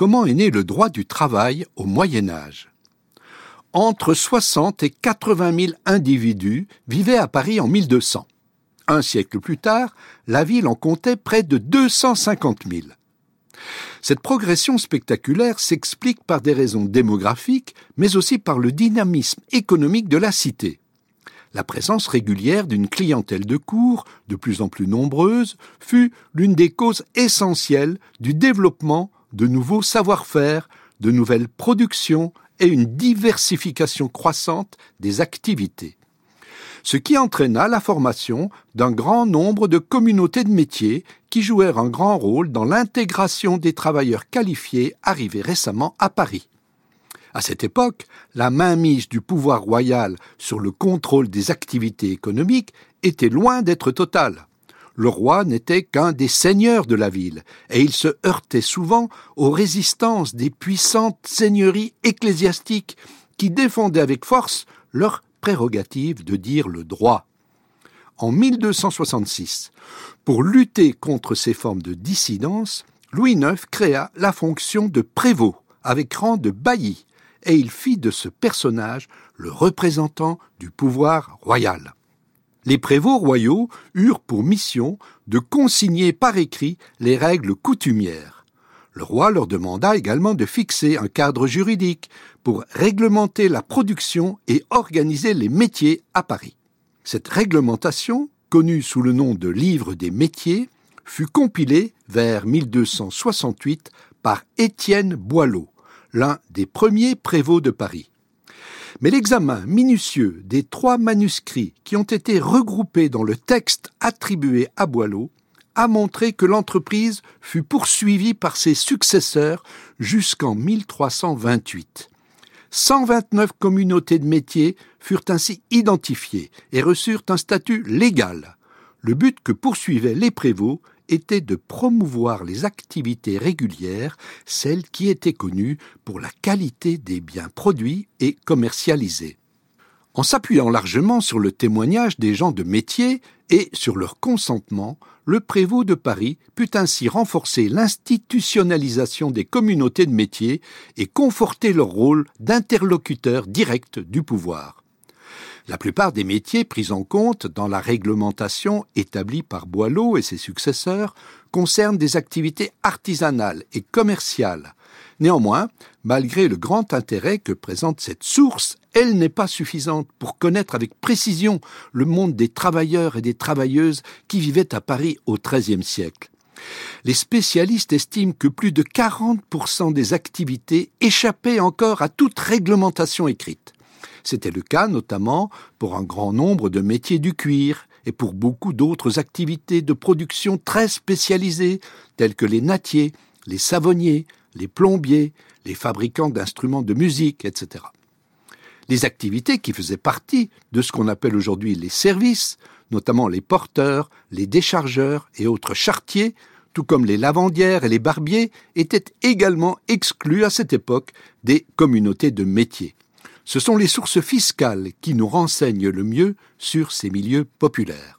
comment est né le droit du travail au Moyen Âge. Entre 60 et 80 000 individus vivaient à Paris en 1200. Un siècle plus tard, la ville en comptait près de 250 000. Cette progression spectaculaire s'explique par des raisons démographiques, mais aussi par le dynamisme économique de la cité. La présence régulière d'une clientèle de cours, de plus en plus nombreuse, fut l'une des causes essentielles du développement de nouveaux savoir-faire, de nouvelles productions et une diversification croissante des activités. Ce qui entraîna la formation d'un grand nombre de communautés de métiers qui jouèrent un grand rôle dans l'intégration des travailleurs qualifiés arrivés récemment à Paris. À cette époque, la mainmise du pouvoir royal sur le contrôle des activités économiques était loin d'être totale le roi n'était qu'un des seigneurs de la ville, et il se heurtait souvent aux résistances des puissantes seigneuries ecclésiastiques qui défendaient avec force leur prérogative de dire le droit. En 1266, pour lutter contre ces formes de dissidence, Louis IX créa la fonction de prévôt avec rang de bailli, et il fit de ce personnage le représentant du pouvoir royal les prévôts royaux eurent pour mission de consigner par écrit les règles coutumières. Le roi leur demanda également de fixer un cadre juridique pour réglementer la production et organiser les métiers à Paris. Cette réglementation, connue sous le nom de Livre des métiers, fut compilée vers 1268 par Étienne Boileau, l'un des premiers prévôts de Paris. Mais l'examen minutieux des trois manuscrits qui ont été regroupés dans le texte attribué à Boileau a montré que l'entreprise fut poursuivie par ses successeurs jusqu'en 1328. 129 communautés de métiers furent ainsi identifiées et reçurent un statut légal. Le but que poursuivaient les prévôts était de promouvoir les activités régulières, celles qui étaient connues pour la qualité des biens produits et commercialisés. En s'appuyant largement sur le témoignage des gens de métier et sur leur consentement, le prévôt de Paris put ainsi renforcer l'institutionnalisation des communautés de métiers et conforter leur rôle d'interlocuteur direct du pouvoir. La plupart des métiers pris en compte dans la réglementation établie par Boileau et ses successeurs concernent des activités artisanales et commerciales. Néanmoins, malgré le grand intérêt que présente cette source, elle n'est pas suffisante pour connaître avec précision le monde des travailleurs et des travailleuses qui vivaient à Paris au XIIIe siècle. Les spécialistes estiment que plus de 40% des activités échappaient encore à toute réglementation écrite. C'était le cas notamment pour un grand nombre de métiers du cuir et pour beaucoup d'autres activités de production très spécialisées telles que les nattiers, les savonniers, les plombiers, les fabricants d'instruments de musique, etc. Les activités qui faisaient partie de ce qu'on appelle aujourd'hui les services, notamment les porteurs, les déchargeurs et autres chartiers, tout comme les lavandières et les barbiers, étaient également exclus à cette époque des communautés de métiers. Ce sont les sources fiscales qui nous renseignent le mieux sur ces milieux populaires.